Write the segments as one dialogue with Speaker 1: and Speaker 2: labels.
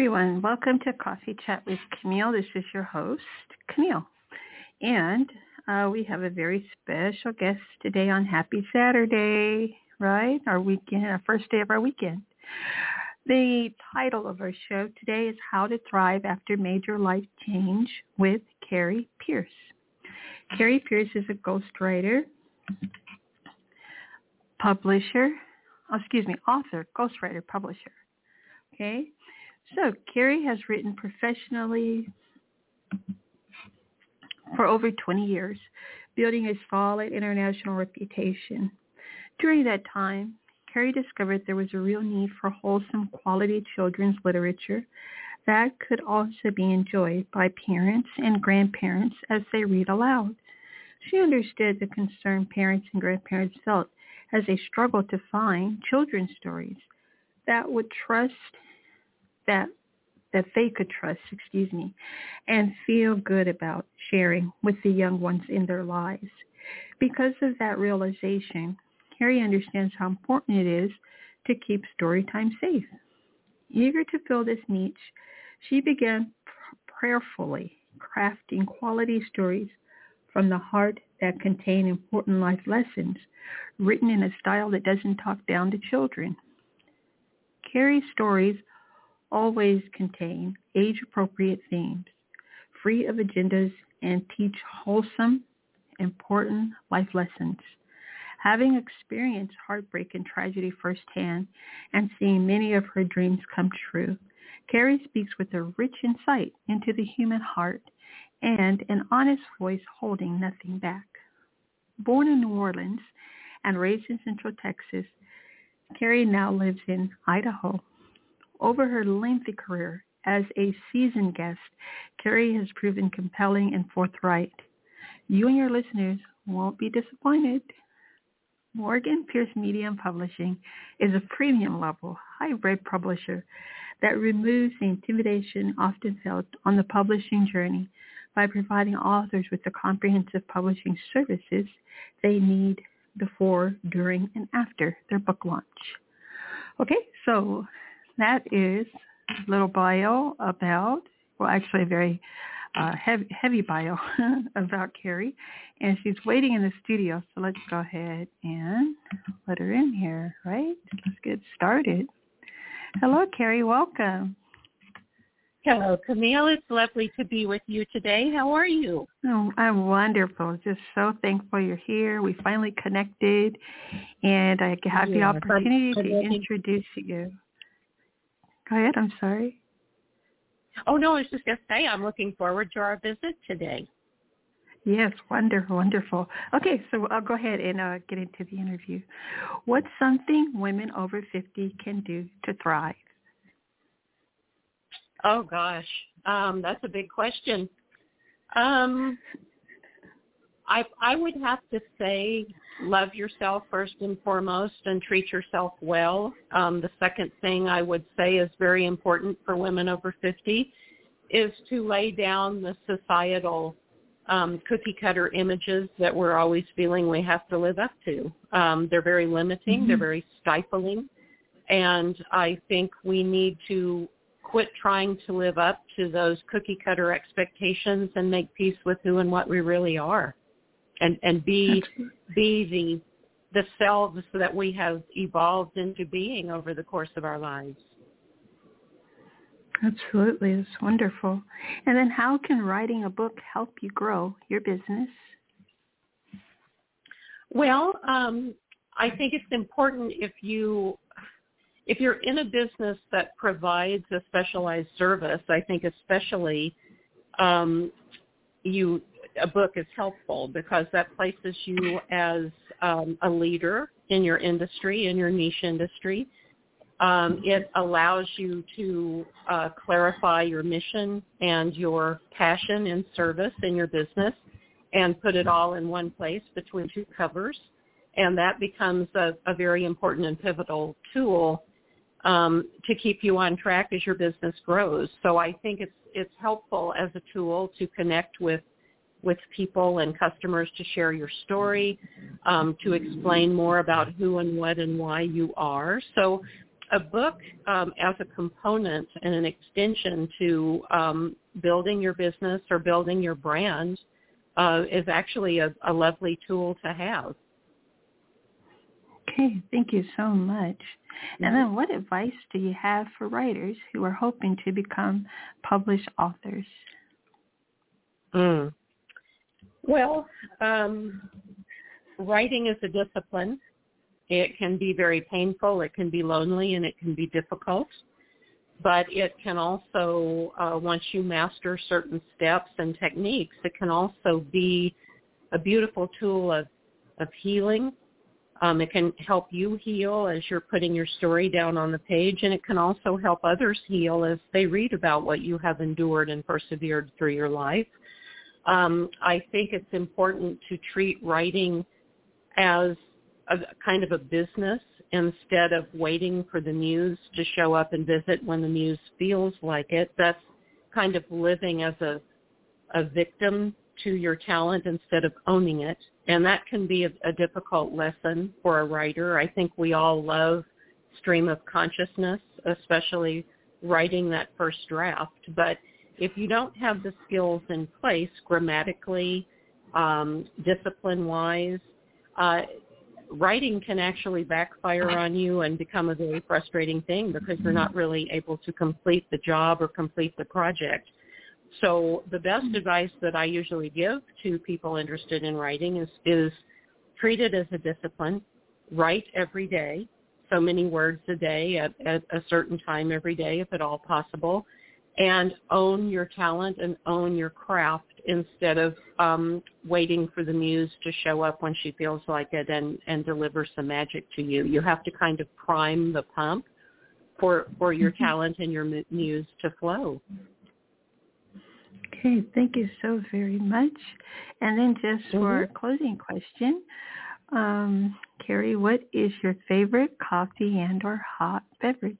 Speaker 1: Everyone, welcome to Coffee Chat with Camille. This is your host, Camille. And uh, we have a very special guest today on Happy Saturday, right? Our weekend, our first day of our weekend. The title of our show today is How to Thrive After Major Life Change with Carrie Pierce. Carrie Pierce is a ghostwriter, publisher, oh, excuse me, author, ghostwriter, publisher. Okay, so Carrie has written professionally for over 20 years, building a solid international reputation. During that time, Carrie discovered there was a real need for wholesome quality children's literature that could also be enjoyed by parents and grandparents as they read aloud. She understood the concern parents and grandparents felt as they struggled to find children's stories that would trust that that they could trust, excuse me, and feel good about sharing with the young ones in their lives. Because of that realization, Carrie understands how important it is to keep story time safe. Eager to fill this niche, she began prayerfully crafting quality stories from the heart that contain important life lessons, written in a style that doesn't talk down to children. Carrie's stories always contain age-appropriate themes, free of agendas, and teach wholesome, important life lessons. Having experienced heartbreak and tragedy firsthand and seeing many of her dreams come true, Carrie speaks with a rich insight into the human heart and an honest voice holding nothing back. Born in New Orleans and raised in Central Texas, Carrie now lives in Idaho. Over her lengthy career as a seasoned guest, Carrie has proven compelling and forthright. You and your listeners won't be disappointed. Morgan Pierce Media and Publishing is a premium level hybrid publisher that removes the intimidation often felt on the publishing journey by providing authors with the comprehensive publishing services they need before, during, and after their book launch. Okay, so that is a little bio about, well, actually a very uh, heavy, heavy bio about Carrie. And she's waiting in the studio, so let's go ahead and let her in here, right? Let's get started. Hello, Carrie. Welcome.
Speaker 2: Hello, Camille. It's lovely to be with you today. How are you?
Speaker 1: Oh, I'm wonderful. Just so thankful you're here. We finally connected, and I have the opportunity to introduce you. Go ahead. I'm sorry.
Speaker 2: Oh no, I was just going to say I'm looking forward to our visit today.
Speaker 1: Yes, wonderful, wonderful. Okay, so I'll go ahead and uh, get into the interview. What's something women over 50 can do to thrive?
Speaker 2: Oh gosh, um, that's a big question. Um, I I would have to say love yourself first and foremost and treat yourself well. Um, the second thing I would say is very important for women over 50 is to lay down the societal um, cookie cutter images that we're always feeling we have to live up to. Um, they're very limiting. Mm-hmm. They're very stifling. And I think we need to quit trying to live up to those cookie cutter expectations and make peace with who and what we really are and and be be the the selves that we have evolved into being over the course of our lives.
Speaker 1: Absolutely, it's wonderful. And then how can writing a book help you grow your business?
Speaker 2: Well, um, I think it's important if you if you're in a business that provides a specialized service, I think especially um, you a book is helpful because that places you as um, a leader in your industry, in your niche industry. Um, it allows you to uh, clarify your mission and your passion and service in your business and put it all in one place between two covers. And that becomes a, a very important and pivotal tool um, to keep you on track as your business grows. So I think it's it's helpful as a tool to connect with with people and customers to share your story, um, to explain more about who and what and why you are. So a book um, as a component and an extension to um, building your business or building your brand uh, is actually a, a lovely tool to have.
Speaker 1: Okay, thank you so much. And then what advice do you have for writers who are hoping to become published authors?
Speaker 2: Mm. Well, um, writing is a discipline. It can be very painful, it can be lonely, and it can be difficult. But it can also, uh, once you master certain steps and techniques, it can also be a beautiful tool of, of healing um, it can help you heal as you're putting your story down on the page, and it can also help others heal as they read about what you have endured and persevered through your life. Um, I think it's important to treat writing as a kind of a business instead of waiting for the muse to show up and visit when the muse feels like it. That's kind of living as a a victim to your talent instead of owning it. And that can be a, a difficult lesson for a writer. I think we all love stream of consciousness, especially writing that first draft. But if you don't have the skills in place grammatically, um, discipline-wise, uh, writing can actually backfire on you and become a very frustrating thing because you're not really able to complete the job or complete the project. So the best mm-hmm. advice that I usually give to people interested in writing is, is treat it as a discipline. Write every day, so many words a day at, at a certain time every day if at all possible. And own your talent and own your craft instead of um, waiting for the muse to show up when she feels like it and, and deliver some magic to you. You have to kind of prime the pump for, for your mm-hmm. talent and your muse to flow.
Speaker 1: Okay, thank you so very much. And then just mm-hmm. for a closing question, um, Carrie, what is your favorite coffee and or hot beverage?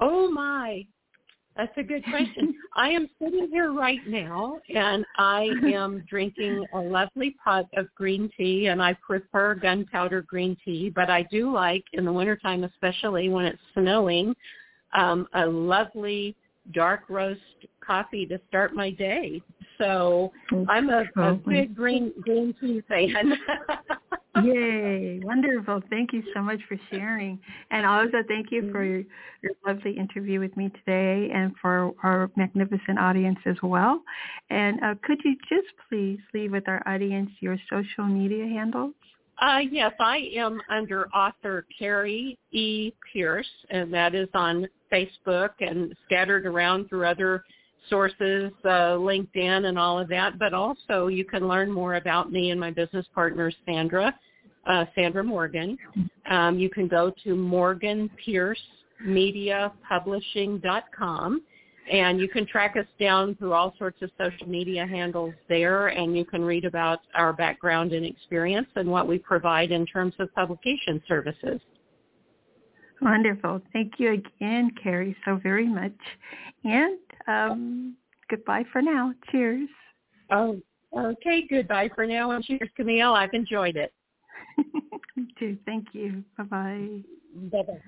Speaker 2: Oh my, that's a good question. I am sitting here right now and I am drinking a lovely pot of green tea and I prefer gunpowder green tea, but I do like in the wintertime, especially when it's snowing, um, a lovely dark roast coffee to start my day. So I'm a, a big green green tea fan.
Speaker 1: Yay! Wonderful. Thank you so much for sharing, and also thank you for your, your lovely interview with me today, and for our magnificent audience as well. And uh, could you just please leave with our audience your social media handles?
Speaker 2: Uh, yes, I am under author Carrie E. Pierce, and that is on Facebook and scattered around through other sources, uh, LinkedIn and all of that. But also you can learn more about me and my business partner, Sandra, uh, Sandra Morgan. Um, you can go to morganpiercemediapublishing.com and you can track us down through all sorts of social media handles there, and you can read about our background and experience and what we provide in terms of publication services.
Speaker 1: Wonderful. Thank you again, Carrie, so very much. And um, goodbye for now. Cheers.
Speaker 2: Oh, okay. Goodbye for now, and cheers, Camille. I've enjoyed it.
Speaker 1: Me too. Thank you. Bye-bye.
Speaker 2: Bye-bye.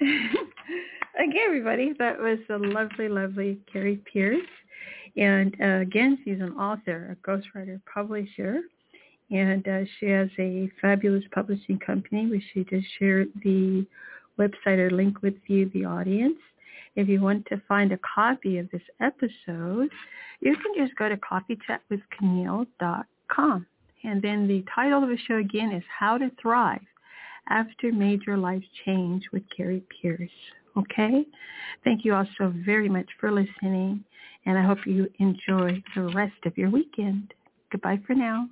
Speaker 1: okay, everybody, that was the lovely, lovely Carrie Pierce. And uh, again, she's an author, a ghostwriter, publisher, and uh, she has a fabulous publishing company, which she just shared the website or link with you, the audience. If you want to find a copy of this episode, you can just go to coffeechatwithcamille.com. And then the title of the show again is How to Thrive After Major Life Change with Carrie Pierce. Okay? Thank you all so very much for listening, and I hope you enjoy the rest of your weekend. Goodbye for now.